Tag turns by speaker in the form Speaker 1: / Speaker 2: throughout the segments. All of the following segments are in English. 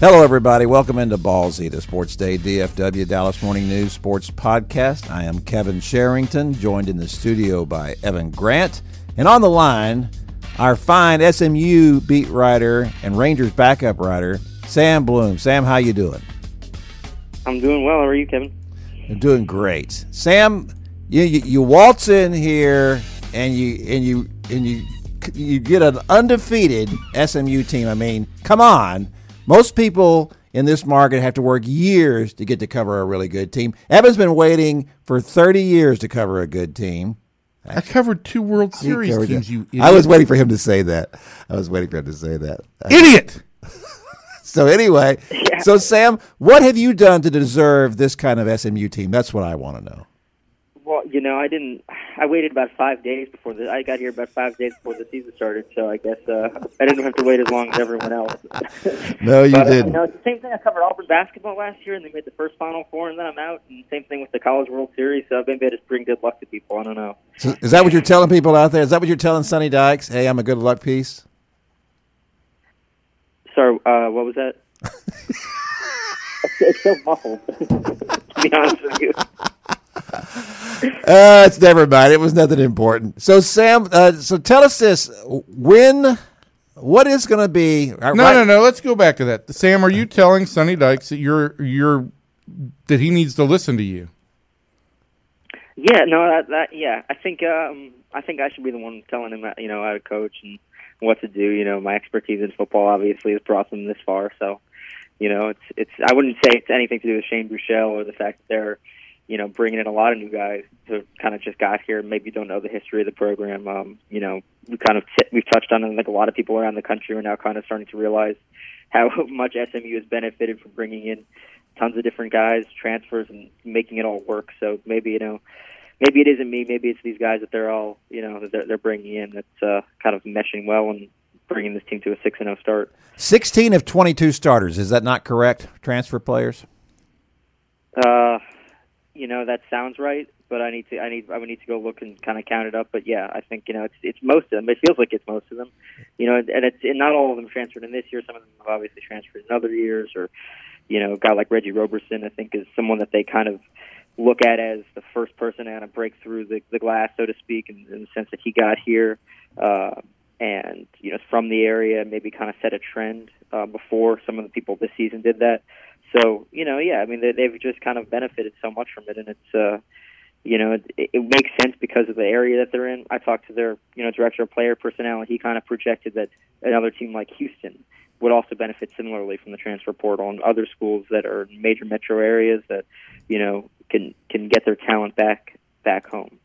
Speaker 1: Hello, everybody. Welcome into Ballsy, the Sports Day DFW Dallas Morning News Sports Podcast. I am Kevin Sherrington, joined in the studio by Evan Grant, and on the line, our fine SMU beat writer and Rangers backup writer, Sam Bloom. Sam, how you doing?
Speaker 2: I'm doing well. How are you, Kevin?
Speaker 1: I'm doing great. Sam, you, you, you waltz in here and you and you and you you get an undefeated SMU team. I mean, come on. Most people in this market have to work years to get to cover a really good team. Evan's been waiting for 30 years to cover a good team.
Speaker 3: I covered two World Series teams,
Speaker 1: it.
Speaker 3: you idiot.
Speaker 1: I was waiting for him to say that. I was waiting for him to say that.
Speaker 3: Idiot!
Speaker 1: So anyway,
Speaker 2: Yeah.
Speaker 1: so Sam, what have you done to deserve this kind of SMU team? That's what I want to know.
Speaker 2: Well, you know, I didn't. I waited about five days before the. I got here about five days before the season started, so I guess uh, I didn't have to wait as long as everyone else.
Speaker 1: No, you
Speaker 2: but, uh,
Speaker 1: didn't.
Speaker 2: You know, it's the same thing. I covered Auburn basketball last year, and they made the first Final Four, and then I'm out. And same thing with the College World Series. So maybe I just bring good luck to people. I don't know.
Speaker 1: So is that what you're telling people out there? Is that what you're telling Sonny Dykes? Hey, I'm a good luck piece.
Speaker 2: Sorry, uh, what was that? it's so muffled. to be honest with you.
Speaker 1: Uh, it's never mind. It was nothing important. So Sam, uh, so tell us this: when, what is going to be? uh,
Speaker 3: No,
Speaker 1: right-
Speaker 3: no, no. Let's go back to that. Sam, are you telling Sonny Dykes that you're you're that he needs to listen to you?
Speaker 2: Yeah, no, that, that yeah. I think um I think I should be the one telling him that, you know how to coach and what to do. You know, my expertise in football obviously has brought them this far. So, you know, it's it's. I wouldn't say it's anything to do with Shane Buechele or the fact that they're, you know, bringing in a lot of new guys who kind of just got here and maybe don't know the history of the program. Um, you know, we kind of t- we've touched on it. Like a lot of people around the country are now kind of starting to realize how much SMU has benefited from bringing in tons of different guys, transfers, and making it all work. So maybe you know maybe it isn't me. Maybe it's these guys that they're all, you know, that they're, they're bringing in that's uh, kind of meshing well and bringing this team to a six and zero start.
Speaker 1: Sixteen of twenty-two starters. Is that not correct? Transfer players.
Speaker 2: Uh, you know, that sounds right, but I need to, I need, I would need to go look and kind of count it up. But yeah, I think you know, it's it's most of them. It feels like it's most of them. You know, and it's and not all of them transferred in this year. Some of them have obviously transferred in other years, or you know, a guy like Reggie Roberson, I think, is someone that they kind of look at as the first person to kind of break through the, the glass, so to speak, in, in the sense that he got here uh, and you know from the area, maybe kind of set a trend uh, before some of the people this season did that. So you know, yeah, I mean they, they've just kind of benefited so much from it, and it's uh, you know it, it makes sense because of the area that they're in. I talked to their you know director of player personnel, and he kind of projected that another team like Houston would also benefit similarly from the transfer portal, and other schools that are in major metro areas that you know can can get their talent back back home.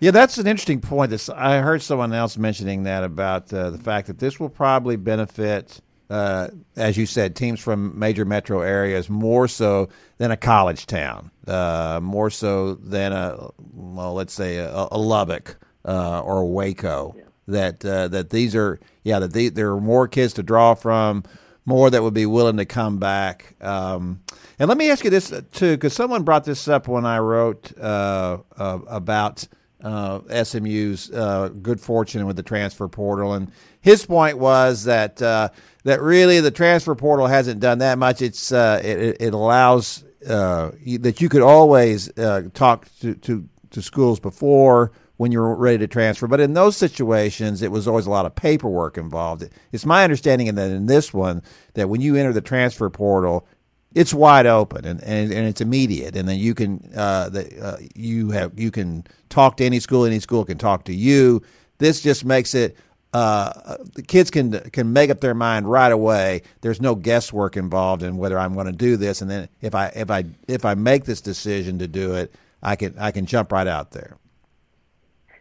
Speaker 1: Yeah, that's an interesting point. This I heard someone else mentioning that about uh, the fact that this will probably benefit, uh, as you said, teams from major metro areas more so than a college town, uh, more so than a well, let's say a, a Lubbock uh, or a Waco. That uh, that these are yeah that they, there are more kids to draw from, more that would be willing to come back. Um, and let me ask you this uh, too, because someone brought this up when I wrote uh, uh, about uh, SMU's uh, good fortune with the transfer portal, and his point was that uh, that really the transfer portal hasn't done that much. It's uh, it, it allows uh, that you could always uh, talk to, to to schools before when you're ready to transfer, but in those situations, it was always a lot of paperwork involved. It's my understanding that in this one, that when you enter the transfer portal, it's wide open and, and, and it's immediate, and then you can uh, the, uh, you have you can talk to any school, any school can talk to you. This just makes it uh, the kids can can make up their mind right away. There's no guesswork involved in whether I'm going to do this, and then if I if I if I make this decision to do it, I can I can jump right out there.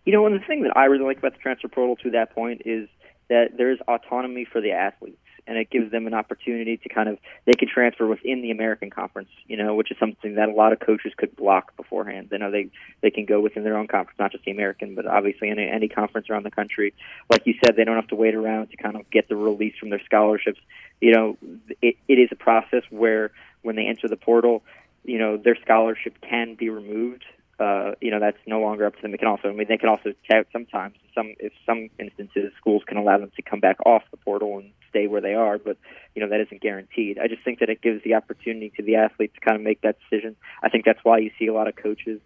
Speaker 2: You know, and the thing that I really like about the transfer portal to that point is that there's autonomy for the athletes and it gives them an opportunity to kind of they can transfer within the American Conference, you know, which is something that a lot of coaches could block beforehand. They know they they can go within their own conference, not just the American, but obviously any any conference around the country. Like you said, they don't have to wait around to kind of get the release from their scholarships. You know, it, it is a process where when they enter the portal, you know, their scholarship can be removed uh, you know that's no longer up to them. It can also, I mean, they can also sometimes, some if some instances, schools can allow them to come back off the portal and stay where they are, but you know that isn't guaranteed. I just think that it gives the opportunity to the athlete to kind of make that decision. I think that's why you see a lot of coaches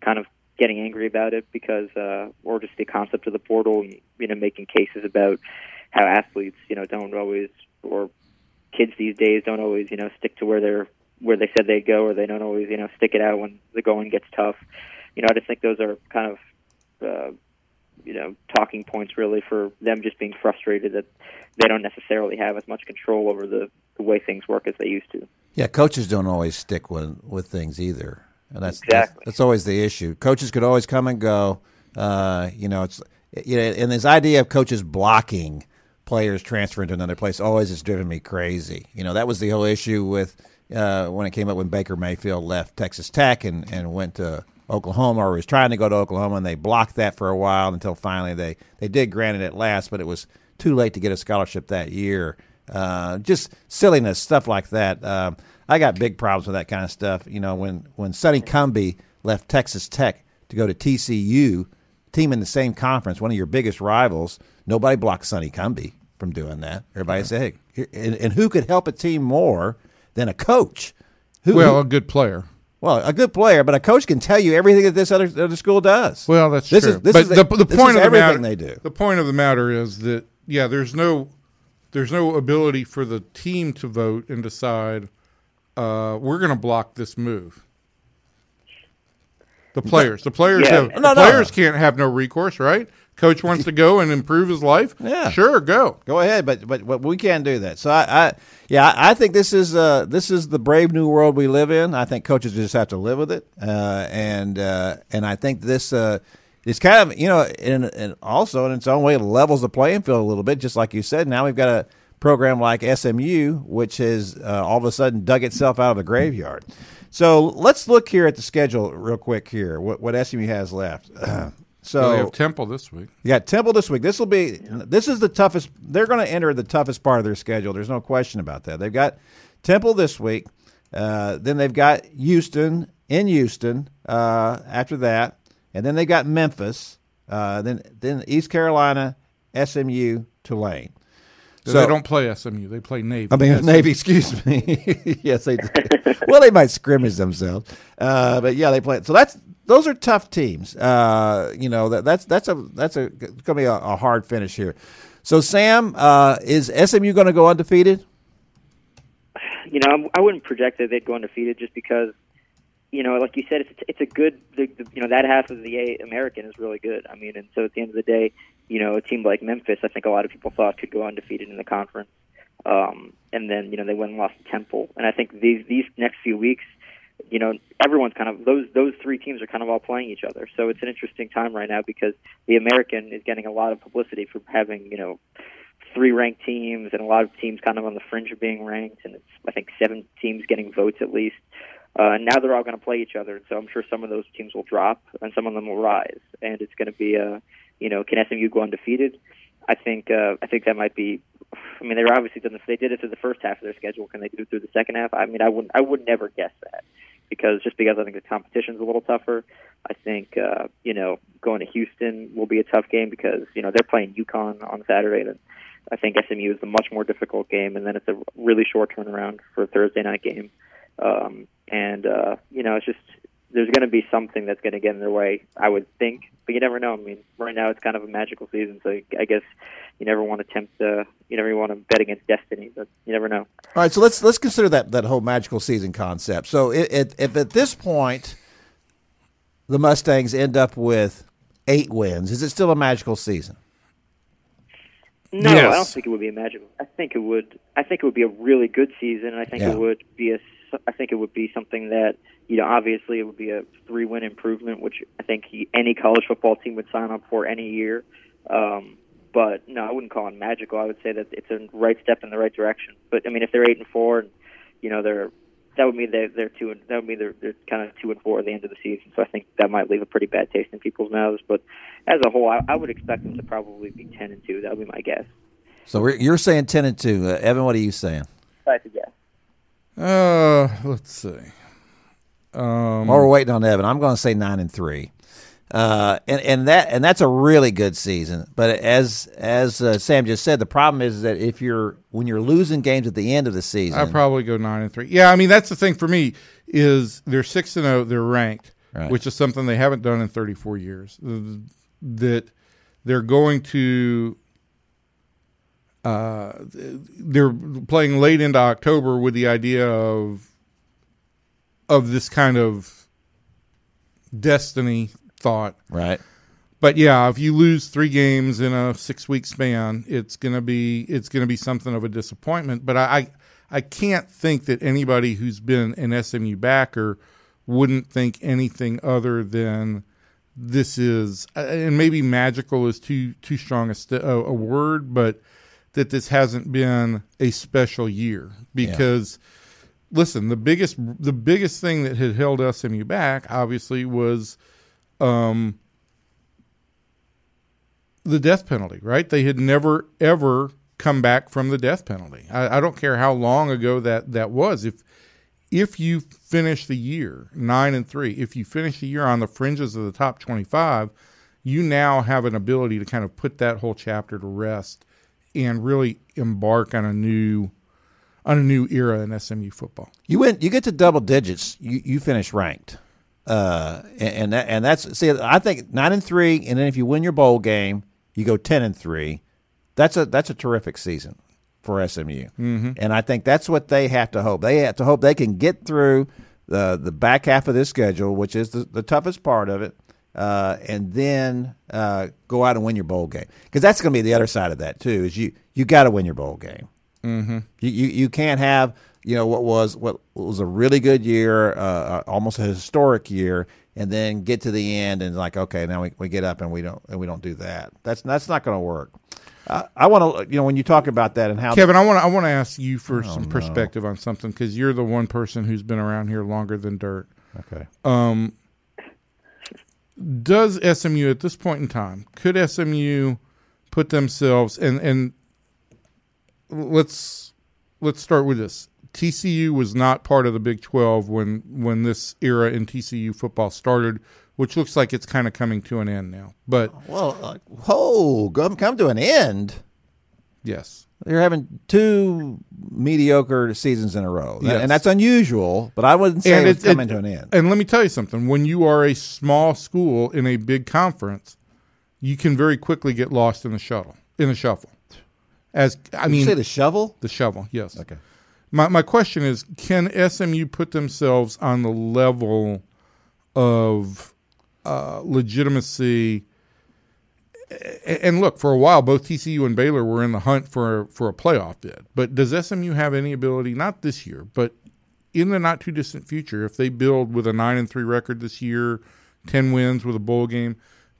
Speaker 2: kind of getting angry about it because, uh, or just the concept of the portal, and, you know, making cases about how athletes, you know, don't always or kids these days don't always, you know, stick to where they're where they said they'd go, or they don't always, you know, stick it out when the going gets tough. You know, I just think those are kind of, uh, you know, talking points really for them just being frustrated that they don't necessarily have as much control over the, the way things work as they used to.
Speaker 1: Yeah, coaches don't always stick with with things either, and that's
Speaker 2: exactly.
Speaker 1: that's, that's always the issue. Coaches could always come and go. Uh, you know, it's you know, and this idea of coaches blocking players transferring to another place always has driven me crazy. You know, that was the whole issue with uh, when it came up when Baker Mayfield left Texas Tech and, and went to Oklahoma or was trying to go to Oklahoma, and they blocked that for a while until finally they, they did grant it at last, but it was too late to get a scholarship that year. Uh, just silliness, stuff like that. Um, I got big problems with that kind of stuff. You know, when, when Sonny Cumbie left Texas Tech to go to TCU, team in the same conference, one of your biggest rivals, nobody blocked Sonny Cumbie from doing that. Everybody said, hey, and, and who could help a team more than a coach? Who,
Speaker 3: well,
Speaker 1: who,
Speaker 3: a good player.
Speaker 1: well, a good player, but a coach can tell you everything that this other, other school does.
Speaker 3: Well, that's
Speaker 1: This
Speaker 3: true.
Speaker 1: is- this
Speaker 3: but
Speaker 1: is
Speaker 3: the,
Speaker 1: the-
Speaker 3: point of the
Speaker 1: everything
Speaker 3: matter,
Speaker 1: they do.
Speaker 3: The point of the matter is that yeah, there's no there's no ability for the team to vote and decide uh, we're going to block this move. The players, the players
Speaker 2: Yeah.
Speaker 3: have
Speaker 1: No,
Speaker 3: the
Speaker 1: no.
Speaker 3: players can't have no recourse, right? Coach wants to go and improve his life.
Speaker 1: Yeah.
Speaker 3: sure, go.
Speaker 1: Go ahead, but but, but we can't do that. So I, I yeah, I, I think this is uh, this is the brave new world we live in. I think coaches just have to live with it, uh, and uh, and I think this uh, is kind of you know, and, and also in its own way levels the playing field a little bit. Just like you said, now we've got a program like SMU, which has uh, all of a sudden dug itself out of the graveyard. So let's look here at the schedule real quick here. What what SMU has left. so
Speaker 3: Well, they have Temple this week.
Speaker 1: Yeah, Temple this week. This will be this is the toughest. They're going to enter the toughest part of their schedule. There's no question about that. They've got Temple this week. Uh, then they've got Houston in Houston uh, after that, and then they got Memphis. Uh, then then East Carolina, SMU, Tulane.
Speaker 3: So they don't play SMU. They play Navy.
Speaker 1: I mean, Navy, excuse me. yes, they do. well, they might scrimmage themselves, uh, but yeah, they play. So that's those are tough teams. Uh, you know that that's that's a that's a going to be a, a hard finish here. So Sam, uh, is SMU going to go undefeated?
Speaker 2: you know, I wouldn't project that they'd go undefeated just because, you know, like you said, it's it's a good, you know, that half of the A- American is really good. I mean, and so at the end of the day, you know, a team like Memphis, I think a lot of people thought could go undefeated in the conference, um, and then you know they went and lost to Temple, and I think these these next few weeks, you know, everyone's kind of those those three teams are kind of all playing each other, so it's an interesting time right now because the American is getting a lot of publicity for having you know three ranked teams and a lot of teams kind of on the fringe of being ranked, and it's I think seven teams getting votes at least. Uh, and now they're all going to play each other, and so I'm sure some of those teams will drop and some of them will rise, and it's going to be a, you know, can SMU go undefeated? I think uh, I think that might be. I mean, they're obviously done this. They did it through the first half of their schedule. Can they do it through the second half? I mean, I wouldn't. I would never guess that because just because I think the competition's a little tougher. I think uh, you know going to Houston will be a tough game because you know they're playing UConn on Saturday, and I think SMU is a much more difficult game, and then it's a really short turnaround for a Thursday night game. Um, and uh, you know, it's just there's going to be something that's going to get in their way, I would think, but you never know. I mean, right now it's kind of a magical season, so I guess you never want to tempt, uh, you never want to bet against destiny, but you never know.
Speaker 1: All right, so let's let's consider that that whole magical season concept. So it, it, if at this point the Mustangs end up with eight wins, is it still a magical season?
Speaker 2: No, I don't think it would be a magical. I think it would. I think it would be a really good season. and I think
Speaker 1: Yeah.
Speaker 2: it would be a. I think it would be something that you know. Obviously, it would be a three-win improvement, which I think he, any college football team would sign up for any year. Um, but no, I wouldn't call it magical. I would say that it's a right step in the right direction. But I mean, if they're eight and four, and you know they're that would mean they're, they're two and that would mean they're, they're kind of two and four at the end of the season. So I think that might leave a pretty bad taste in people's mouths. But as a whole, I, I would expect them to probably be ten and two. That would be my guess.
Speaker 1: So you're saying ten and two, uh, Evan. What are you saying?
Speaker 2: I guess.
Speaker 3: Uh, let's see. Um,
Speaker 1: While we're waiting on Evan, I'm going to say nine and three, uh, and and that and that's a really good season. But as as uh, Sam just said, the problem is that if you're when you're losing games at the end of the season,
Speaker 3: I probably go nine and three. Yeah, I mean that's the thing for me is they're six and zero. They're ranked,
Speaker 1: Right.
Speaker 3: which is something they haven't done in 34 years. That they're going to. Uh, they're playing late into October with the idea of of this kind of destiny thought.
Speaker 1: right?
Speaker 3: But yeah, if you lose three games in a six week span, it's gonna be it's gonna be something of a disappointment. But I I, I can't think that anybody who's been an SMU backer wouldn't think anything other than this is and maybe magical is too too strong a, st- a, a word, but that this hasn't been a special year because listen, the biggest the biggest thing that had held SMU back obviously was um, the death penalty, right? They had never ever come back from the death penalty. I, I don't care how long ago that that was. If if you finish the year nine and three, if you finish the year on the fringes of the top twenty-five, you now have an ability to kind of put that whole chapter to rest and really embark on a new on a new era in SMU football.
Speaker 1: You went. You get to double digits. You you finish ranked, uh, and and, that, and that's see. I think nine and three, and then if you win your bowl game, you go ten and three. That's a that's a terrific season for SMU, mm-hmm. and I think that's what they have to hope. They have to hope they can get through the the back half of this schedule, which is the, the toughest part of it, uh, and then uh, go out and win your bowl game because that's going to be the other side of that too. Is you you got to win your bowl game. You, you you can't have you know what was what was a really good year, uh, almost a historic year, and then get to the end and like okay now we, we get up and we don't and we don't do that. That's that's not going to work. Uh, I want to you know when you talk about that and how
Speaker 3: Kevin, I want to I want to ask you for some perspective on something because you're the one person who's been around here longer than dirt.
Speaker 1: okay
Speaker 3: Does SMU at this point in time could SMU put themselves and and let's let's start with this. TCU was not part of the Big 12 when when this era in TCU football started, which looks like it's kind of coming to an end now. But
Speaker 1: well uh, whoa come come to an end.
Speaker 3: yes.
Speaker 1: You're having two mediocre seasons in a row,
Speaker 3: Yes.
Speaker 1: and that's unusual. But I wouldn't say it's
Speaker 3: it-
Speaker 1: coming
Speaker 3: it-
Speaker 1: to an end.
Speaker 3: And let me tell you something: when you are a small school in a big conference, you can very quickly get lost in the shuttle in the shuffle. As I
Speaker 1: you
Speaker 3: mean,
Speaker 1: say the shovel.
Speaker 3: the shovel, yes.
Speaker 1: Okay.
Speaker 3: My my question is: Can SMU put themselves on the level of uh, legitimacy? And look, for a while, both TCU and Baylor were in the hunt for for a playoff bid. But does SMU have any ability? Not this year, but in the not too distant future, if they build with a nine and three record this year, ten wins with a bowl game,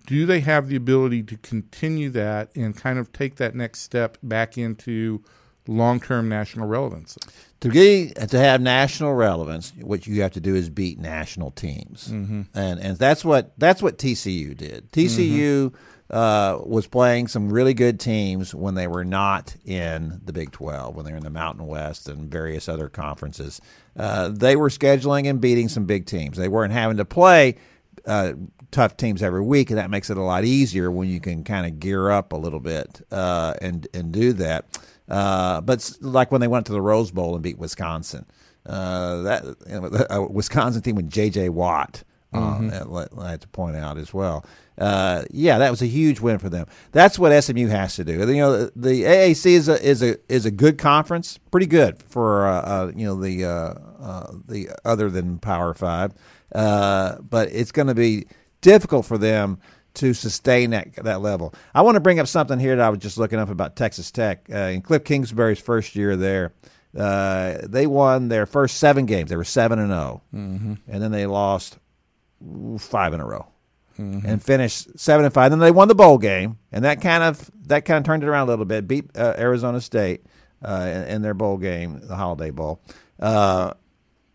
Speaker 3: do they have the ability to continue that and kind of take that next step back into long term national relevance?
Speaker 1: to be to have national relevance, what you have to do is beat national teams, mm-hmm. and and that's what that's what TCU did. TCU uh, was playing some really good teams when they were not in the Big Twelve, when they were in the Mountain West and various other conferences. Uh, they were scheduling and beating some big teams. They weren't having to play. Uh, tough teams every week, and that makes it a lot easier when you can kind of gear up a little bit uh, and and do that. Uh, but like when they went to the Rose Bowl and beat Wisconsin, uh, that you know, a Wisconsin team with J.J. Watt. Uh, I I have to point out as well. Uh, yeah, that was a huge win for them. That's what SMU has to do. You know, the AAC is a is a is a good conference, pretty good for uh, uh, you know the uh, uh, the other than Power Five, uh, but it's going to be difficult for them to sustain that that level. I want to bring up something here that I was just looking up about Texas Tech. Uh, in Cliff Kingsbury's first year there, uh, they won their first seven games. They were seven and 0
Speaker 3: Mm-hmm.
Speaker 1: and then they lost five in a row. And finished seven and five. Then they won the bowl game, and that kind of that kind of turned it around a little bit. Beat uh, Arizona State uh, in, in their bowl game, the Holiday Bowl. Uh,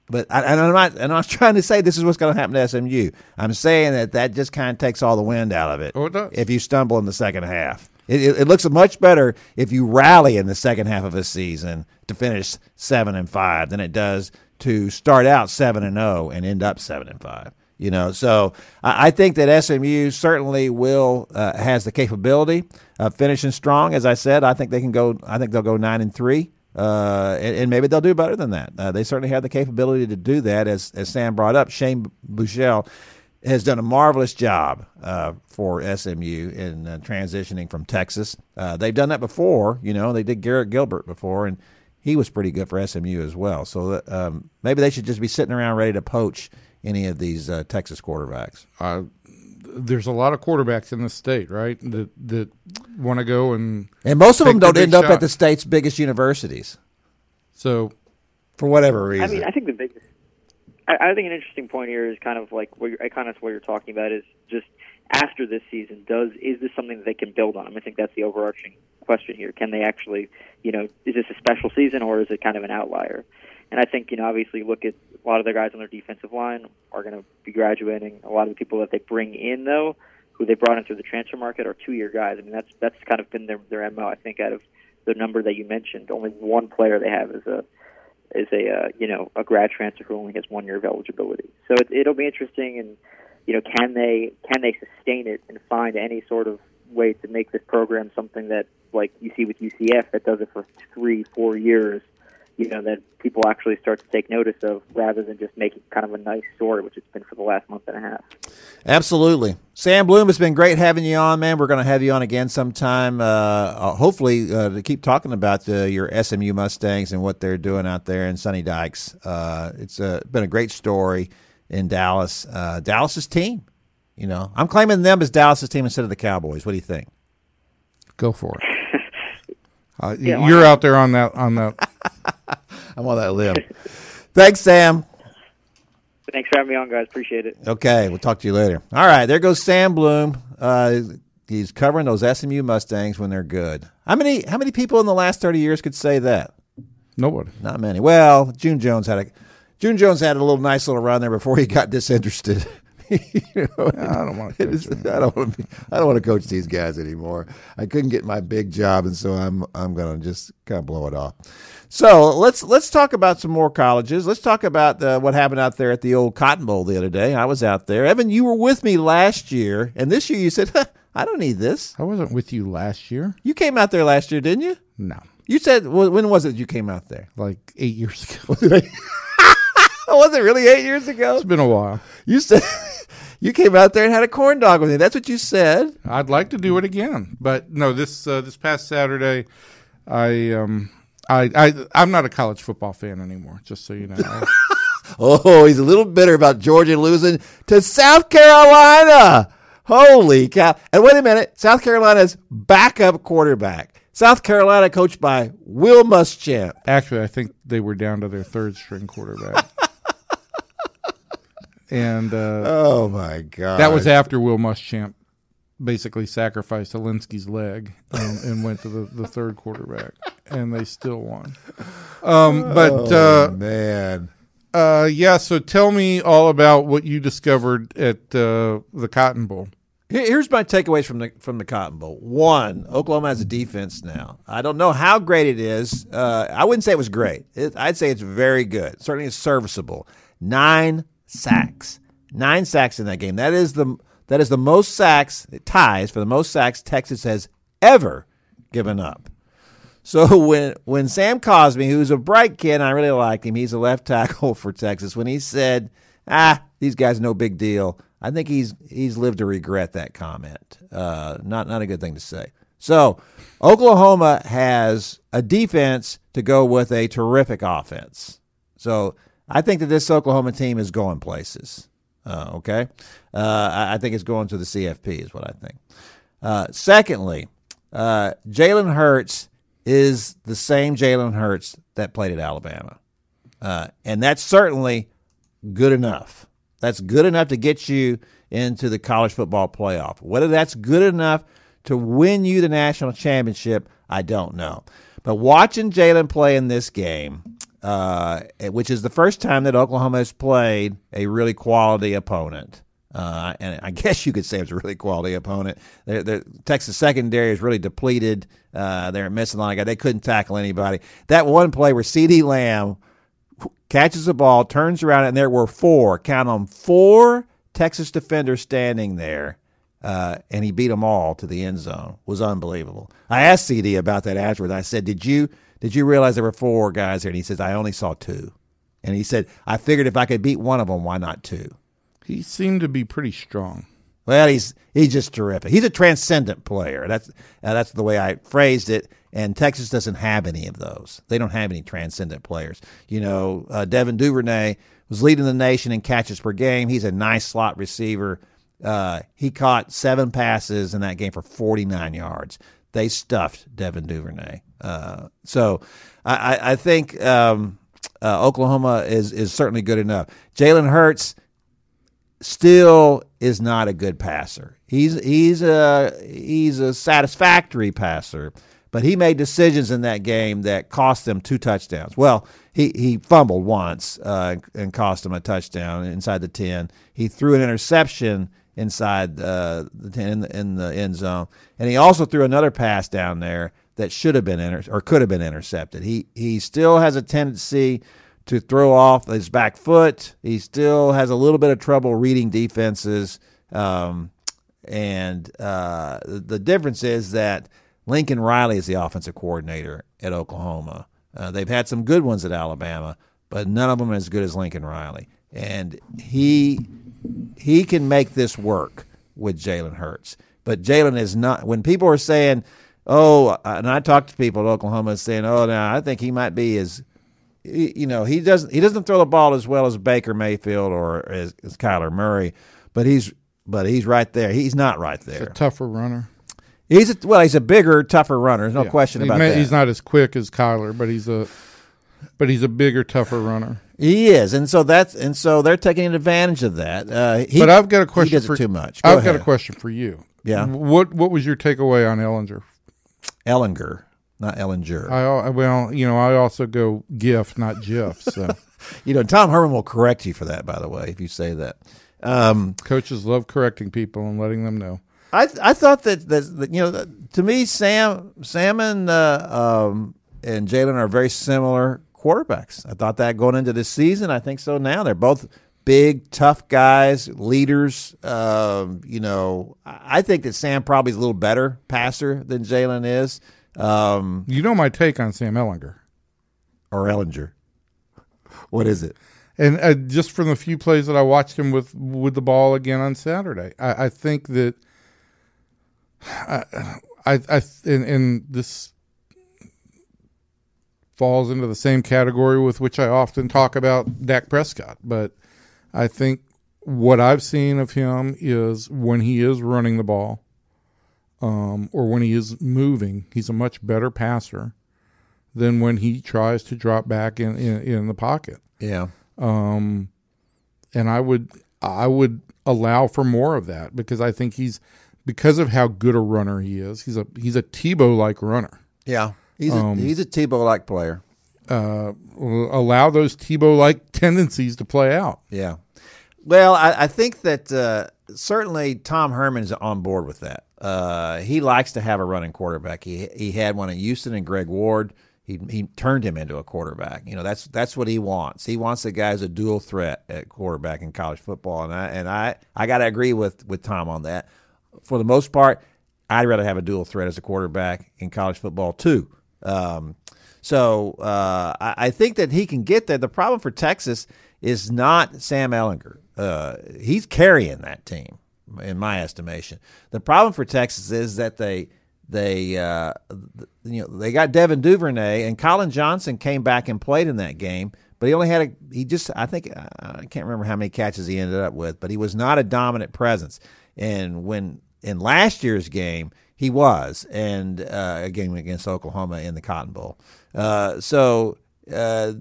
Speaker 1: but I, and I'm not, and I'm not trying to say this is what's going to happen to SMU. I'm saying that that just kind of takes all the wind out of it.
Speaker 3: Oh, it does.
Speaker 1: If you stumble in the second half, it, it, it looks much better if you rally in the second half of a season to finish seven and five than it does to start out seven and zero and end up seven and five. You know, so I, think that SMU certainly will uh, has the capability of finishing strong. As I said, I think they can go. I think they'll go nine and three. Uh, and, and maybe they'll do better than that. Uh, they certainly have the capability to do that, as as Sam brought up. Shane Buechele has done a marvelous job uh, for SMU in uh, transitioning from Texas. Uh, they've done that before, you know. They did Garrett Gilbert before, and he was pretty good for SMU as well. So that, um, maybe they should just be sitting around ready to poach any of these uh, Texas quarterbacks.
Speaker 3: Uh, there's a lot of quarterbacks in the state, right? That that want to go and
Speaker 1: And most of them don't
Speaker 3: big
Speaker 1: end up at the state's biggest universities
Speaker 3: so
Speaker 1: for whatever reason.
Speaker 2: I mean, I think the biggest. I, I think an interesting point here is kind of like what you're, kind of what you're talking about is just after this season, does is this something that they can build on? I, mean, I think that's the overarching question here. Can they actually, you know, is this a special season or is it kind of an outlier? And I think you know, obviously, look at a lot of the guys on their defensive line are going to be graduating. A lot of the people that they bring in, though, who they brought in through the transfer market, are two-year guys. I mean, that's that's kind of been their their mo. I think out of the number that you mentioned, only one player they have is a is a uh, you know a grad transfer who only has one year of eligibility. So it, it'll be interesting, and you know can they can they sustain it and find any sort of way to make this program something that like you see with UCF that does it for three four years, you know that people actually start to take notice of rather than just making kind of a nice story, which it's been for the last month and a half.
Speaker 1: Absolutely. Sam Bloom, it's been great having you on, man. We're going to have you on again sometime, uh, uh, hopefully, uh, to keep talking about uh, your SMU Mustangs and what they're doing out there in Sonny Dykes. Uh, it's uh, been a great story in Dallas. Uh, Dallas's team, you know, I'm claiming them as Dallas's team instead of the Cowboys. What do you think?
Speaker 3: go for it. Uh,
Speaker 2: Yeah,
Speaker 3: you're out there on that on that.
Speaker 1: I'm on that limb. Thanks, Sam.
Speaker 2: Thanks for having me on, guys. Appreciate it.
Speaker 1: Okay, we'll talk to you later. All right, there goes Sam Bloom. Uh, he's covering those SMU Mustangs when they're good. How many how many people in the last thirty years could say that?
Speaker 3: Nobody.
Speaker 1: Not many. Well, June Jones had a June Jones had a little nice little run there before he got disinterested. You know,
Speaker 3: I don't want to.
Speaker 1: is- I don't want to. Be, I don't want to coach these guys anymore. I couldn't get my big job, and so I'm I'm going to just kind of blow it off. So let's let's talk about some more colleges. Let's talk about uh, what happened out there at the old Cotton Bowl the other day. I was out there. Evan, you were with me last year, and this year you said, huh, "I don't need this."
Speaker 3: I wasn't with you last year.
Speaker 1: You came out there last year, didn't you?
Speaker 3: No,
Speaker 1: You said when was it you came out there?
Speaker 3: like eight years ago.
Speaker 1: Was it really eight years ago?
Speaker 3: It's been a while.
Speaker 1: You said you came out there and had a corn dog with me. That's what you said.
Speaker 3: I'd like to do it again, but no. This uh, this past Saturday, I um I I I'm not a college football fan anymore. Just so you know. I-
Speaker 1: Oh, he's a little bitter about Georgia losing to South Carolina. Holy cow. And wait a minute. South Carolina's backup quarterback. South Carolina coached by Will Muschamp.
Speaker 3: Actually, I think they were down to their third string quarterback. and uh,
Speaker 1: Oh, my God.
Speaker 3: that was after Will Muschamp basically sacrificed Hilinski's leg um, and went to the, the third quarterback, and they still won. Um, but
Speaker 1: Oh,
Speaker 3: uh,
Speaker 1: man.
Speaker 3: uh, yeah, so tell me all about what you discovered at uh, the Cotton Bowl.
Speaker 1: Here's my takeaways from the from the Cotton Bowl. One, Oklahoma has a defense now. I don't know how great it is. Uh, I wouldn't say it was great. It, I'd say it's very good. Certainly, it's serviceable. Nine sacks, nine sacks in that game. That is the that is the most sacks. It ties for the most sacks Texas has ever given up. So when when Sam Cosmi, who's a bright kid, I really liked him, he's a left tackle for Texas. When he said, "Ah, these guys no big deal," I think he's he's lived to regret that comment. Uh, not not a good thing to say. So Oklahoma has a defense to go with a terrific offense. So I think that this Oklahoma team is going places. Uh, okay, uh, I, think it's going to the CFP is what I think. Uh, secondly, uh, Jalen Hurts is the same Jalen Hurts that played at Alabama, uh, and that's certainly good enough. That's good enough to get you into the college football playoff. Whether that's good enough to win you the national championship, I don't know. But watching Jalen play in this game, uh, which is the first time that Oklahoma has played a really quality opponent. Uh, and I guess you could say it's a really quality opponent. The Texas secondary is really depleted. Uh, they're missing a lot of guys. They couldn't tackle anybody. That one play where CeeDee Lamb catches the ball, turns around, and there were four, count them, four Texas defenders standing there uh, and he beat them all to the end zone. It was unbelievable. I asked CeeDee about that afterwards. I said, "Did you did you realize there were four guys there?" And he says, "I only saw two. And he said, "I figured if I could beat one of them, why not two?
Speaker 3: He seemed to be pretty strong.
Speaker 1: Well, he's he's just terrific. He's a transcendent player. That's uh, that's the way I phrased it. And Texas doesn't have any of those. They don't have any transcendent players. You know, uh, Devin Duvernay was leading the nation in catches per game. He's a nice slot receiver. Uh, he caught seven passes in that game for 49 yards. They stuffed Devin Duvernay. Uh, so I, I think um, uh, Oklahoma is is certainly good enough. Jalen Hurts still is not a good passer. He's he's a he's a satisfactory passer, but he made decisions in that game that cost them two touchdowns. Well, he he fumbled once uh, and cost him a touchdown inside the ten. He threw an interception inside uh, the in the, in the end zone, and he also threw another pass down there that should have been inter- or could have been intercepted. He he still has a tendency to throw off his back foot. He still has a little bit of trouble reading defenses, um, and uh, the difference is that Lincoln Riley is the offensive coordinator at Oklahoma. Uh, they've had some good ones at Alabama, but none of them as good as Lincoln Riley, and he he can make this work with Jalen Hurts. But Jalen is not. When people are saying, "Oh," and I talk to people at Oklahoma saying, "Oh, now I think he might be as." You know, he doesn't he doesn't throw the ball as well as Baker Mayfield or as, as Kyler Murray, but he's but he's right there. He's not right there.
Speaker 3: tougher runner.
Speaker 1: He's a, well, he's a bigger, tougher runner. There's no yeah. question about
Speaker 3: may,
Speaker 1: that.
Speaker 3: He's not as quick as Kyler, but he's a but he's a bigger, tougher runner.
Speaker 1: He is, and so that's and so they're taking advantage of that. Uh, he,
Speaker 3: but I've got a question.
Speaker 1: He does
Speaker 3: for,
Speaker 1: too much. Go
Speaker 3: I've
Speaker 1: ahead.
Speaker 3: got a question for you.
Speaker 1: Yeah.
Speaker 3: What What was your takeaway on Ehlinger?
Speaker 1: Ehlinger, not Ehlinger.
Speaker 3: I well, you know, I also go GIF, not GIF. So,
Speaker 1: you know, Tom Herman will correct you for that. By the way, if you say that. Um,
Speaker 3: Coaches love correcting people and letting them know.
Speaker 1: I I thought that that, that you know to me Sam Sam and uh, um, and Jalen are very similar quarterbacks. I thought that going into this season. I think so now. They're both big, tough guys, leaders. Um, you know, I think that Sam probably is a little better passer than Jalen is. Um,
Speaker 3: you know my take on Sam Ehlinger
Speaker 1: or Ellinger. What is it?
Speaker 3: And uh, just from the few plays that I watched him with with the ball again on Saturday, I, I think that I, I, I in, in this falls into the same category with which I often talk about Dak Prescott. But I think what I've seen of him is when he is running the ball um, or when he is moving, he's a much better passer than when he tries to drop back in, in, in the pocket.
Speaker 1: Yeah.
Speaker 3: Um, and I would I would allow for more of that because I think he's because of how good a runner he is. He's a he's a Tebow like runner.
Speaker 1: Yeah. He's a, um, he's a Tebow like player.
Speaker 3: Uh, allow those Tebow like tendencies to play out.
Speaker 1: Yeah. Well, I, I think that uh, certainly Tom Herman is on board with that. Uh, he likes to have a running quarterback. He he had one at Houston and Greg Ward. He he turned him into a quarterback. You know that's that's what he wants. He wants a guy who's a dual threat at quarterback in college football. And I and I I got to agree with with Tom on that. For the most part, I'd rather have a dual threat as a quarterback in college football too. Um, so uh, I, I, think that he can get there. The problem for Texas is not Sam Ehlinger. Uh, he's carrying that team, in my estimation. The problem for Texas is that they they uh, you know they got Devin Duvernay and Collin Johnson came back and played in that game, but he only had a he just I think I can't remember how many catches he ended up with, but he was not a dominant presence. And when in last year's game he was, and uh, a game against Oklahoma in the Cotton Bowl. Uh, so uh,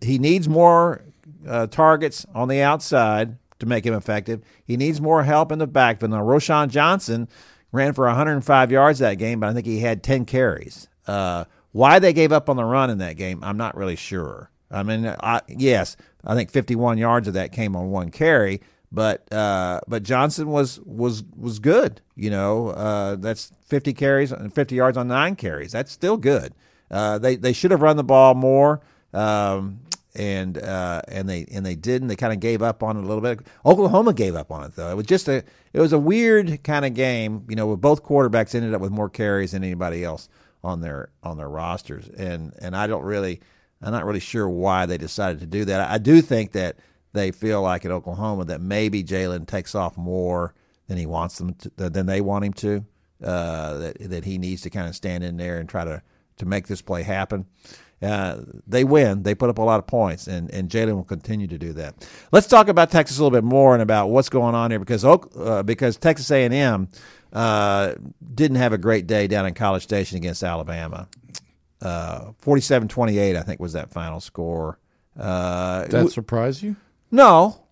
Speaker 1: he needs more uh, targets on the outside to make him effective. He needs more help in the backfield. Now, Roschon Johnson ran for 105 yards that game, but I think he had 10 carries. Uh, why they gave up on the run in that game, I'm not really sure. I mean, I, yes, I think 51 yards of that came on one carry, but uh, but Johnson was was was good. You know, uh, that's 50 carries and 50 yards on nine carries. That's still good. Uh, they they should have run the ball more. Um, and uh, and they and they didn't. They kind of gave up on it a little bit. Oklahoma gave up on it though. It was just a it was a weird kind of game. You know, with both quarterbacks ended up with more carries than anybody else on their on their rosters, and and I don't really I'm not really sure why they decided to do that. I do think that they feel like at Oklahoma that maybe Jalen takes off more than he wants them to, than they want him to. Uh, that that he needs to kind of stand in there and try to to make this play happen. Uh, they win. They put up a lot of points, and, and Jalen will continue to do that. Let's talk about Texas a little bit more and about what's going on here because uh, because Texas A and M uh, didn't have a great day down in College Station against Alabama. Uh, 47-28, I think was that final score. Uh,
Speaker 3: that surprise you?
Speaker 1: No,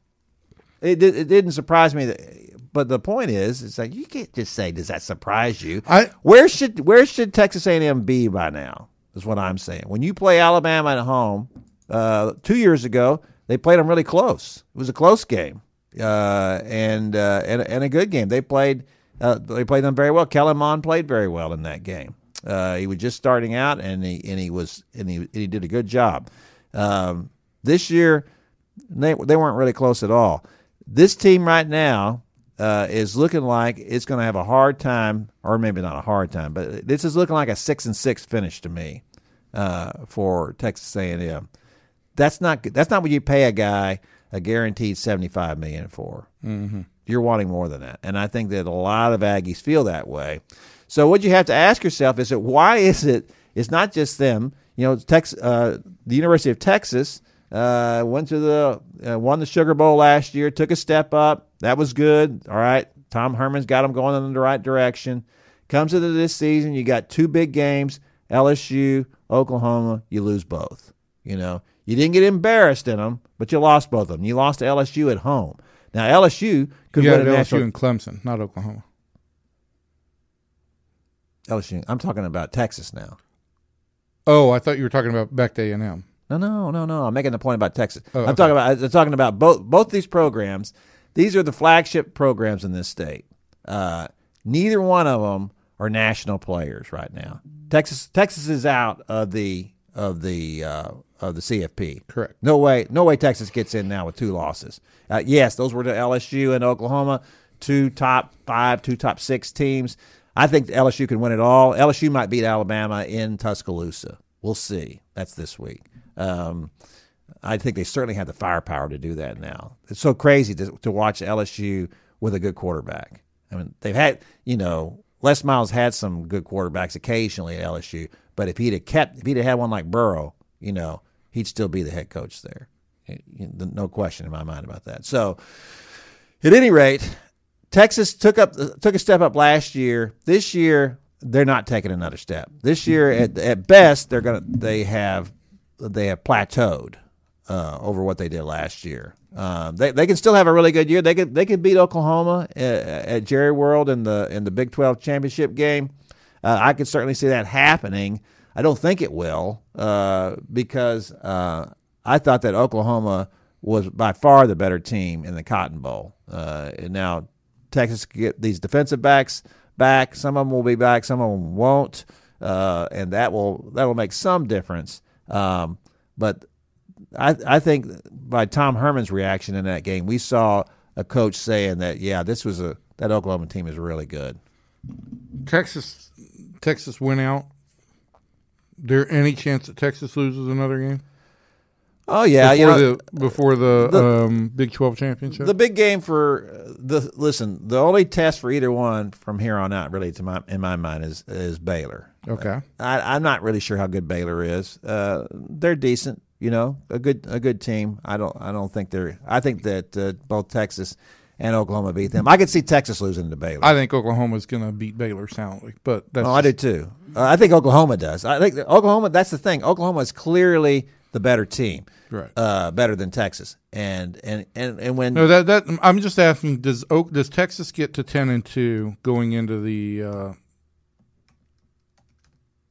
Speaker 1: it, it didn't surprise me. That, but the point is, it's like you can't just say, "Does that surprise you?"
Speaker 3: I
Speaker 1: where should where should Texas A&M be by now? Is what I'm saying. When you play Alabama at home, uh, two years ago they played them really close. It was a close game, uh, and, uh, and and a good game. They played uh, they played them very well. Kellen Mond played very well in that game. Uh, he was just starting out, and he and he was and he and he did a good job. Um, this year, they they weren't really close at all. This team right now uh, is looking like it's going to have a hard time, or maybe not a hard time, but this is looking like a six and six finish to me uh, for Texas A&M. That's not that's not what you pay a guy a guaranteed seventy five million for.
Speaker 3: Mm-hmm.
Speaker 1: You're wanting more than that, and I think that a lot of Aggies feel that way. So what you have to ask yourself is that why is it? It's not just them. You know, Tex, uh, the University of Texas uh, went to the uh, won the Sugar Bowl last year, took a step up. That was good. All right, Tom Herman's got them going in the right direction. Comes into this season, you got two big games: LSU, Oklahoma. You lose both. You know, you didn't get embarrassed in them, but you lost both of them. You lost to LSU at home. Now LSU could
Speaker 3: you
Speaker 1: win a
Speaker 3: LSU
Speaker 1: national.
Speaker 3: and Clemson, not Oklahoma.
Speaker 1: LSU. I'm talking about Texas now.
Speaker 3: Oh, I thought you were talking about back to A and M.
Speaker 1: No, no, no, no. I'm making the point about Texas.
Speaker 3: Oh,
Speaker 1: I'm
Speaker 3: okay.
Speaker 1: talking about I'm talking about both both these programs. These are the flagship programs in this state. Uh, neither one of them are national players right now. Texas Texas is out of the of the uh, of the CFP.
Speaker 3: Correct.
Speaker 1: No way, no way. Texas gets in now with two losses. Uh, yes, those were the LSU and Oklahoma, two top five, two top six teams. I think LSU can win it all. LSU might beat Alabama in Tuscaloosa. We'll see. That's this week. Um, I think they certainly have the firepower to do that now. It's so crazy to, to watch LSU with a good quarterback. I mean, they've had, you know, Les Miles had some good quarterbacks occasionally at LSU, but if he'd have kept, if he'd have had one like Burrow, you know, he'd still be the head coach there. No question in my mind about that. So, at any rate, Texas took up took a step up last year. This year, they're not taking another step. This year, at, at best, they're gonna they have they have plateaued uh, over what they did last year. Um, they they can still have a really good year. They could they could beat Oklahoma at, at Jerry World in the in the Big Twelve championship game. Uh, I could certainly see that happening. I don't think it will uh, because uh, I thought that Oklahoma was by far the better team in the Cotton Bowl. Uh, and now Texas can get these defensive backs back. Some of them will be back. Some of them won't, uh, and that will that will make some difference. Um, but I, I think by Tom Herman's reaction in that game, we saw a coach saying that yeah, this was a that Oklahoma team is really good.
Speaker 3: Texas, Texas went out. There any chance that Texas loses another game
Speaker 1: Oh yeah,
Speaker 3: before
Speaker 1: you know
Speaker 3: the before the,
Speaker 1: the-
Speaker 3: um, Big Twelve championship?
Speaker 1: the big game for the listen. The only test for either one from here on out, really, to my in my mind, is is Baylor.
Speaker 3: Okay,
Speaker 1: I, I'm not really sure how good Baylor is. Uh, they're decent. You know, a good a good team. I don't I don't think they're. I think that uh, both Texas and Oklahoma beat them. I could see Texas losing to Baylor.
Speaker 3: I think Oklahoma's going to beat Baylor soundly, but that's
Speaker 1: oh, I do too. Uh, I think Oklahoma does. I think Oklahoma. That's the thing. Oklahoma is clearly the better team,
Speaker 3: Right.
Speaker 1: Uh, better than Texas. And and and and when
Speaker 3: no. That that I'm just asking. Does Oak does Texas get to ten and two going into the uh,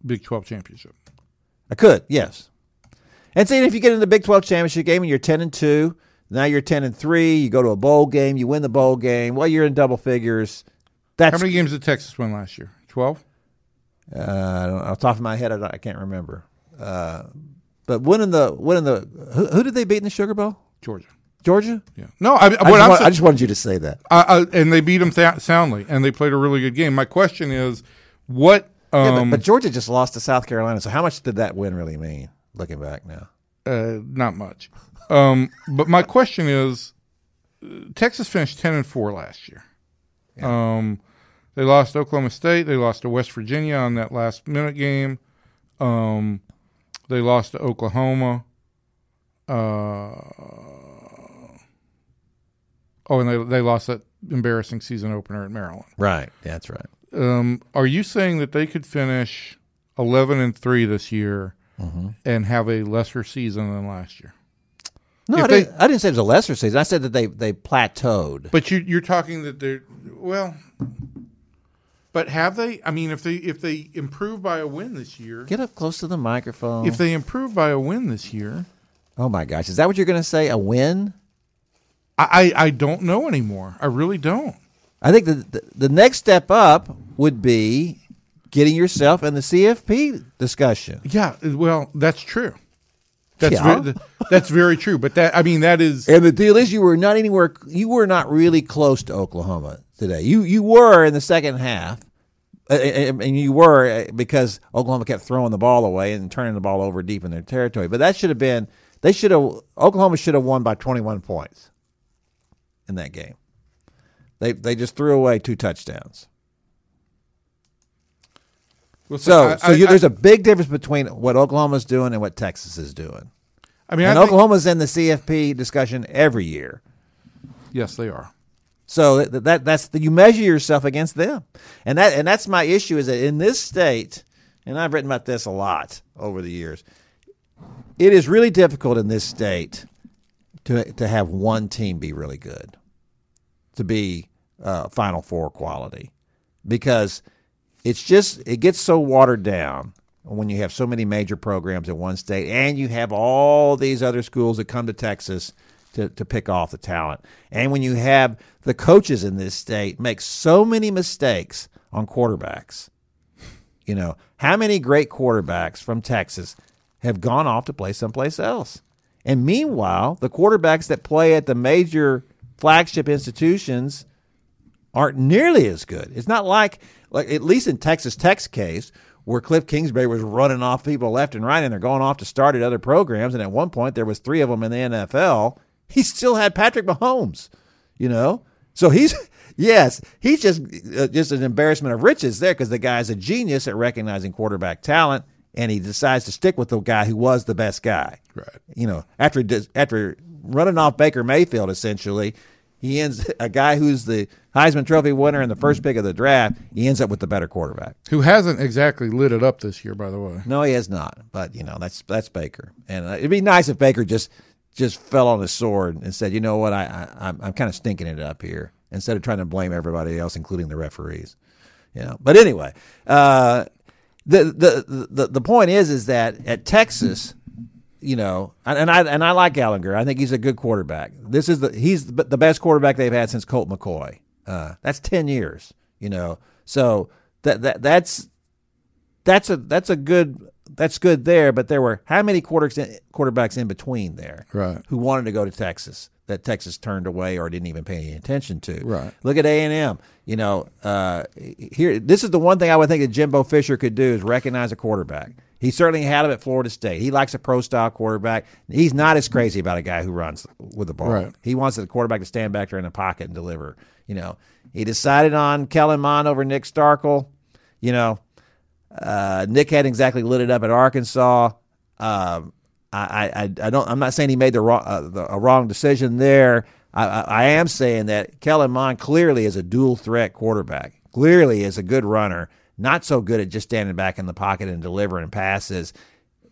Speaker 3: Big Twelve championship?
Speaker 1: I could, yes. And see, if you get in the Big Twelve championship game and you're ten and two, now you're ten and three. You go to a bowl game, you win the bowl game. Well, you're in double figures. That's
Speaker 3: How many games did Texas win last year? Twelve.
Speaker 1: Uh, I don't, off the top of my head, I, don't- I can't remember. Uh, but winning the winning the who, who did they beat in the Sugar Bowl?
Speaker 3: Georgia.
Speaker 1: Georgia.
Speaker 3: Yeah. No, I,
Speaker 1: I
Speaker 3: what
Speaker 1: just,
Speaker 3: I'm
Speaker 1: want- I just wanted you to say that.
Speaker 3: And they beat them th- soundly, and they played a really good game. My question is, what? Um,
Speaker 1: Yeah, but, but Georgia just lost to South Carolina. So how much did that win really mean? Looking back now,
Speaker 3: uh, not much. Um, but my question is, uh, Texas finished ten and four last year. Um, they lost Oklahoma State. They lost to West Virginia on that last minute game. Um, they lost to Oklahoma. Uh, oh, and they they lost that embarrassing season opener at Maryland.
Speaker 1: right? That's right.
Speaker 3: Um, are you saying that they could finish eleven and three this year and have a lesser season than last year?
Speaker 1: No, I
Speaker 3: they-
Speaker 1: didn't, I didn't say it was a lesser season. I said that they they plateaued.
Speaker 3: But you, you're talking that they're well. But have they? I mean, if they if they improve by a win this year,
Speaker 1: Get up close to the microphone.
Speaker 3: if they improve by a win this year,
Speaker 1: oh my gosh, is that what you're going to say? A win?
Speaker 3: I, I I don't know anymore. I really don't.
Speaker 1: I think the, the next step up would be getting yourself in the CFP discussion.
Speaker 3: Yeah, well, that's true. That's
Speaker 1: Yeah.
Speaker 3: ve- that's very true. But that I mean, that is
Speaker 1: And the deal is, you were not anywhere. You were not really close to Oklahoma today. You you were in the second half, uh, and and you were uh, because Oklahoma kept throwing the ball away and turning the ball over deep in their territory. But that should have been. They should have. Oklahoma should have won by twenty one points in that game. They they just threw away two touchdowns.
Speaker 3: well,
Speaker 1: So
Speaker 3: I-
Speaker 1: so you,
Speaker 3: I-
Speaker 1: there's a big difference between what Oklahoma's doing and what Texas is doing.
Speaker 3: I mean,
Speaker 1: And
Speaker 3: I
Speaker 1: Oklahoma's in the CFP discussion every year.
Speaker 3: yes, they are.
Speaker 1: So that, that that's the, you measure yourself against them, and that and that's my issue is that in this state, and I've written about this a lot over the years. It is really difficult in this state to to have one team be really good, to be uh, Final Four quality, because it's just it gets so watered down when you have so many major programs in one state and you have all these other schools that come to Texas to, to pick off the talent. And when you have the coaches in this state make so many mistakes on quarterbacks. You know, how many great quarterbacks from Texas have gone off to play someplace else? And meanwhile, the quarterbacks that play at the major flagship institutions aren't nearly as good. It's not like like at least in Texas Tech's case, where Cliff Kingsbury was running off people left and right, and they're going off to start at other programs. And at one point, there was three of them in the NFL. He still had Patrick Mahomes, you know. So he's yes, he's just uh, just an embarrassment of riches there because the guy's a genius at recognizing quarterback talent, and he decides to stick with the guy who was the best guy.
Speaker 3: Right.
Speaker 1: You know, after after running off Baker Mayfield, essentially, he ends a guy who's the Heisman Trophy winner and the first pick of the draft. He ends up with the better quarterback.
Speaker 3: Who hasn't exactly lit it up this year, by the way.
Speaker 1: No, he has not. But you know, that's that's Baker, and uh, it'd be nice if Baker just just fell on his sword and said, "You know what? I, I I'm I'm kind of stinking it up here," instead of trying to blame everybody else, including the referees. You know. But anyway, uh, the, the the the point is is that at Texas, you know, and and I and I like Ehlinger. I think he's a good quarterback. This is the he's the best quarterback they've had since Colt McCoy. Uh, that's ten years. You know, so that that that's that's a that's a good that's good there. But there were how many quarterbacks quarterbacks in between there,
Speaker 3: Right.
Speaker 1: Who wanted to go to Texas that Texas turned away or didn't even pay any attention to,
Speaker 3: Right.
Speaker 1: Look at A and M. You know, uh, here this is the one thing I would think that Jimbo Fisher could do is recognize a quarterback. He certainly had him at Florida State. He likes a pro style quarterback. He's not as crazy about a guy who runs with the ball.
Speaker 3: Right.
Speaker 1: He wants the quarterback to stand back there in the pocket and deliver. You know, he decided on Kellen Mond over Nick Starkel. You know, uh, Nick hadn't exactly lit it up at Arkansas. Um, I, I, I don't. I'm not saying he made the wrong uh, the, a wrong decision there. I, I, I am saying that Kellen Mond clearly is a dual threat quarterback. Clearly is a good runner. Not so good at just standing back in the pocket and delivering passes.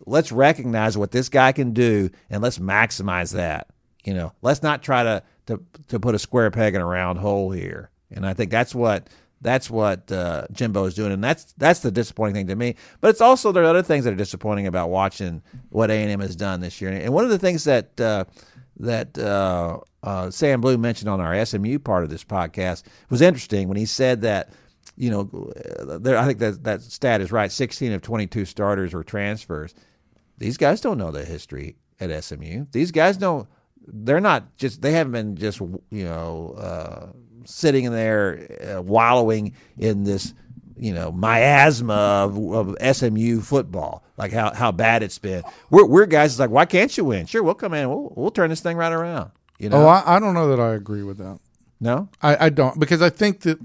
Speaker 1: Let's recognize what this guy can do and let's maximize that. You know, let's not try to to to put a square peg in a round hole here. And I think that's what that's what uh, Jimbo is doing, and that's that's the disappointing thing to me. But it's also there are other things that are disappointing about watching what A and M has done this year. And one of the things that uh, that uh, uh Sam Blum mentioned on our SMU part of this podcast was interesting when he said that you know there, I think that that stat is right. Sixteen of twenty two starters were transfers. These guys don't know the history at SMU. These guys don't. They're not just. They haven't been just you know uh, sitting in there uh, wallowing in this you know miasma of, of, SMU football, like how, how bad it's been. We're, we're guys it's like, why can't you win? Sure, we'll come in, we'll we'll turn this thing right around. You know?
Speaker 3: Oh, I, I don't know that I agree with that.
Speaker 1: No,
Speaker 3: I, I don't because I think that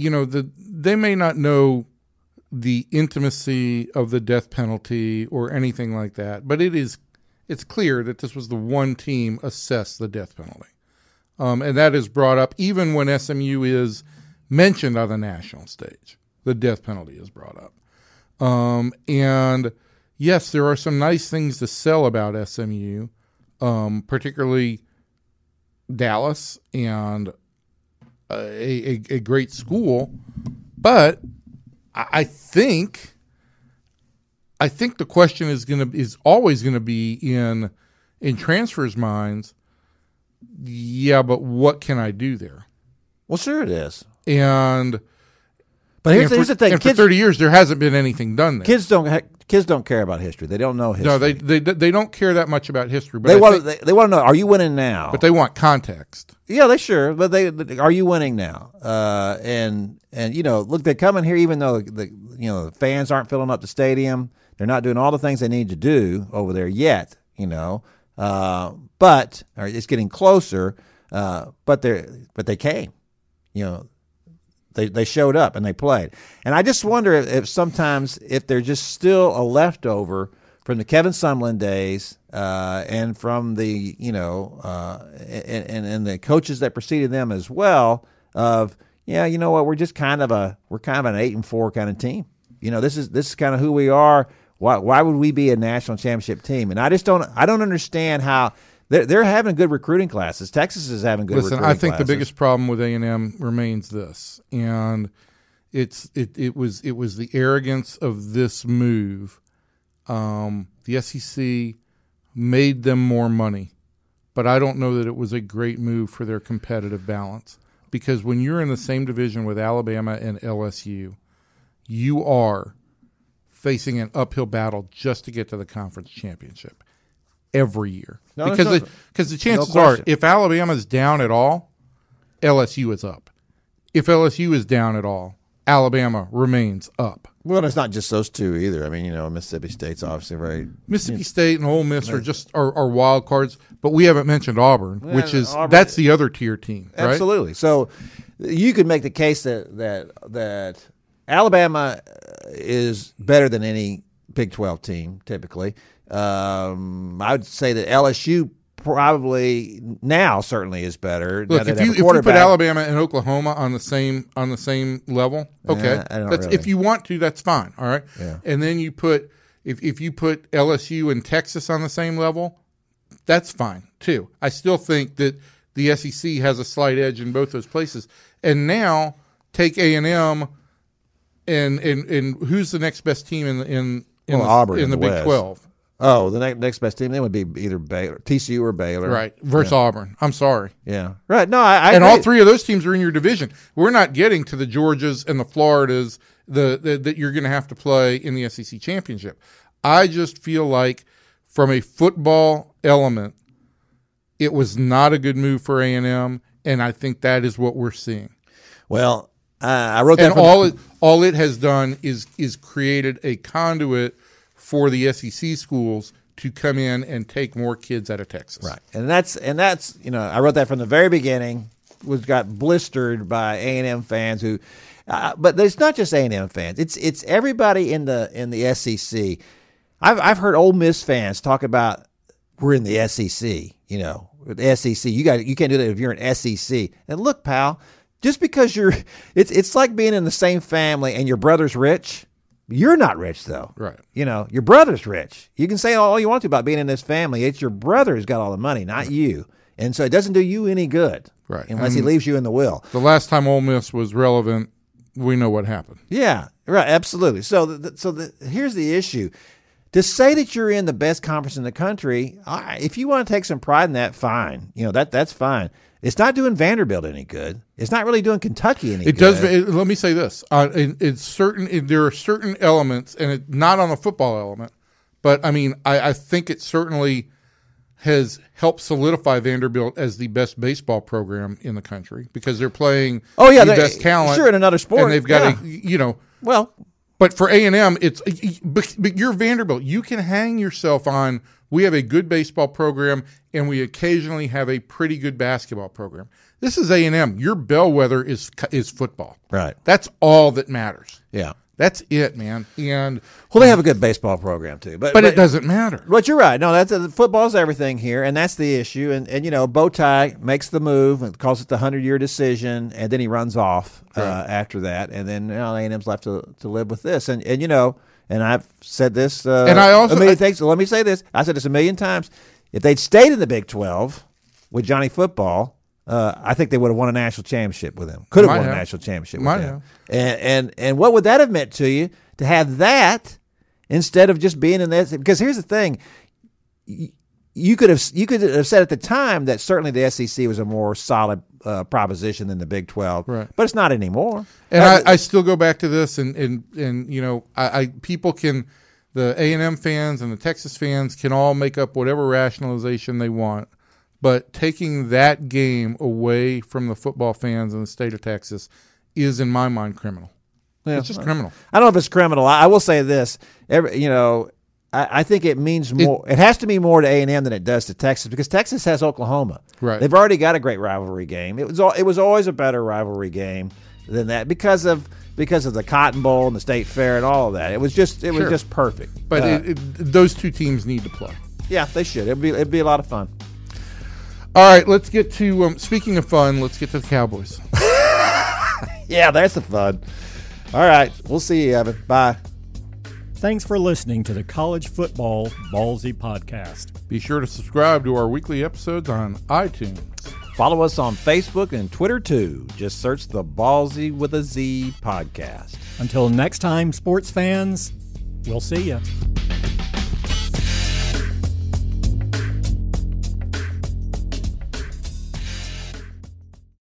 Speaker 3: you know the they may not know the intimacy of the death penalty or anything like that, but it is it's clear that this was the one team assessed the death penalty. Um, and that is brought up even when SMU is mentioned on the national stage. The death penalty is brought up. Um, and yes, there are some nice things to sell about SMU, um, particularly Dallas and a, a, a, great school. But I think I think the question is gonna is always gonna be in in transfers' minds yeah, but what can I do there?
Speaker 1: Well, sure it is.
Speaker 3: And
Speaker 1: but here's, here's the thing:
Speaker 3: kids, for thirty years, there hasn't been anything done there.
Speaker 1: Kids don't kids don't care about history. They don't know history.
Speaker 3: No, they they they don't care that much about history. But
Speaker 1: they want they, they, want to know: Are you winning now?
Speaker 3: But they want context.
Speaker 1: Yeah, they sure. But they are you winning now? Uh, and and you know, look, they come in here even though the you know the fans aren't filling up the stadium. They're not doing all the things they need to do over there yet. You know, uh, but or it's getting closer. Uh, but they but they came. You know, they they showed up and they played. And I just wonder if, if sometimes if they're just still a leftover from the Kevin Sumlin days uh, and from the you know uh, and, and, the coaches that preceded them as well of yeah you know what we're just kind of a we're kind of an eight and four kind of team. You know this is this is kind of who we are. Why why would we be a national championship team? And I just don't I don't understand how they're, they're having good recruiting classes. Texas is having good.
Speaker 3: Listen, I think classes. the biggest problem with A and M remains this, and it's it it was it was the arrogance of this move. Um, the SEC made them more money, but I don't know that it was a great move for their competitive balance because when you're in the same division with Alabama and LSU, you are facing an uphill battle just to get to the conference championship every year. No, because no, the, because the chances no are, if Alabama's down at all, LSU is up. If LSU is down at all, Alabama remains up.
Speaker 1: Well, it's not just those two either. I mean, you know, Mississippi State's obviously very
Speaker 3: Mississippi State and Ole Miss are just are, are wild cards, but we haven't mentioned Auburn, yeah, which is Auburn, that's the other tier team. Right?
Speaker 1: Absolutely. So you could make the case that that that Alabama is better than any Big 12 team typically. Um, I would say that LSU probably now certainly is better.
Speaker 3: Look, if you, if you put Alabama and Oklahoma on the same on the same level, okay, that's really. if you want to, that's fine. All right,
Speaker 1: yeah.
Speaker 3: and then you put if if you put LSU and Texas on the same level, that's fine too. I still think that the SEC has a slight edge in both those places. And now take A and M and and and who's the next best team in in in
Speaker 1: well, the, Auburn
Speaker 3: in the,
Speaker 1: the
Speaker 3: Big Twelve?
Speaker 1: Oh, the next, next best team then would be either Baylor, TCU or Baylor,
Speaker 3: right? Versus yeah. Auburn. I'm sorry.
Speaker 1: Yeah, right. No, I, I
Speaker 3: and agree. all three of those teams are in your division. We're not getting to the Georgias and the Floridas the, the that you're going to have to play in the SEC championship. I just feel like from a football element, it was not a good move for A and M, and I think that is what we're seeing.
Speaker 1: Well, uh, I wrote that.
Speaker 3: And all it all it has done is is created a conduit for the SEC schools to come in and take more kids out of Texas.
Speaker 1: Right, and that's and that's you know I wrote that from the very beginning. Was got blistered by A and M fans who, uh, but it's not just A and M fans. It's it's everybody in the in the SEC. I've I've heard Ole Miss fans talk about we're in the SEC. You know, the SEC. You got you can't do that if you're an SEC. And look, pal, just because you're, it's it's like being in the same family and your brother's rich. You're not rich though.
Speaker 3: Right.
Speaker 1: You know, your brother's rich. You can say all you want to about being in this family. It's your brother who's got all the money, not you. And so it doesn't do you any good.
Speaker 3: Right.
Speaker 1: Unless he leaves you in the will.
Speaker 3: The last time Ole Miss was relevant, we know what happened.
Speaker 1: Yeah, right. Absolutely. So, the, so the, here's the issue: to say that you're in the best conference in the country, if you want to take some pride in that, fine. You know that that's fine. It's not doing Vanderbilt any good. It's not really doing Kentucky any
Speaker 3: It
Speaker 1: good.
Speaker 3: does. It, let me say this: uh, it, it's certain. It, there are certain elements, and it, not on the football element, but I mean, I, I think it certainly has helped solidify Vanderbilt as the best baseball program in the country because they're playing
Speaker 1: Oh, yeah,
Speaker 3: the best talent.
Speaker 1: sure, in another sport,
Speaker 3: and they've got
Speaker 1: yeah.
Speaker 3: a you know.
Speaker 1: Well,
Speaker 3: But for A and M, it's but, but you're Vanderbilt. You can hang yourself on. We have a good baseball program, and we occasionally have a pretty good basketball program. This is A and M. Your bellwether is is football.
Speaker 1: Right.
Speaker 3: That's all that matters.
Speaker 1: yeah.
Speaker 3: That's it, man. And
Speaker 1: Well, they have a good baseball program too, but
Speaker 3: but it doesn't matter.
Speaker 1: But you're right. No, that's uh, football's everything here, and that's the issue. And and you know, Bowtie makes the move and calls it the hundred year decision, and then he runs off uh, after that, and then you know, A&M's left to, to live with this. And and you know, and I've said this, uh,
Speaker 3: And I also-
Speaker 1: a million
Speaker 3: I-
Speaker 1: things. So let me say this. I said this a million times. If they'd stayed in the Big Twelve with Johnny Football. Uh, I think they would have won a national championship with him. Could have won
Speaker 3: have.
Speaker 1: a national championship
Speaker 3: Might
Speaker 1: with him. And, and and what would that have meant to you to have that instead of just being in that? Because here's the thing: you could have you could have said at the time that certainly the SEC was a more solid uh, proposition than the Big Twelve,
Speaker 3: Right.
Speaker 1: but it's not anymore.
Speaker 3: And I, I still go back to this, and and and you know, I, I people can, the A and M fans and the Texas fans can all make up whatever rationalization they want, but taking that game away from the football fans in the state of Texas is, in my mind, criminal. it's just criminal.
Speaker 1: I don't know if it's criminal. I, I will say this: every you know, I, I think it means more. It, has to mean more to A and M than it does to Texas because Texas has Oklahoma.
Speaker 3: Right.
Speaker 1: They've already got a great rivalry game. It was al- it was always a better rivalry game than that because of because of the Cotton Bowl and the State Fair and all of that. It was just it was
Speaker 3: Sure.
Speaker 1: just perfect.
Speaker 3: But
Speaker 1: Uh,
Speaker 3: it, it, those two teams need to play.
Speaker 1: yeah, they should. It'd be it'd be a lot of fun.
Speaker 3: All right, let's get to. Um, speaking of fun, let's get to the Cowboys.
Speaker 1: Yeah, that's the fun. All right, we'll see you, Evan. Bye.
Speaker 4: Thanks for listening to the College Football Ballzy Podcast.
Speaker 3: Be sure to subscribe to our weekly episodes on iTunes.
Speaker 1: Follow us on Facebook and Twitter too. Just search the Ballzy with a Z podcast.
Speaker 4: Until next time, sports fans, we'll see you.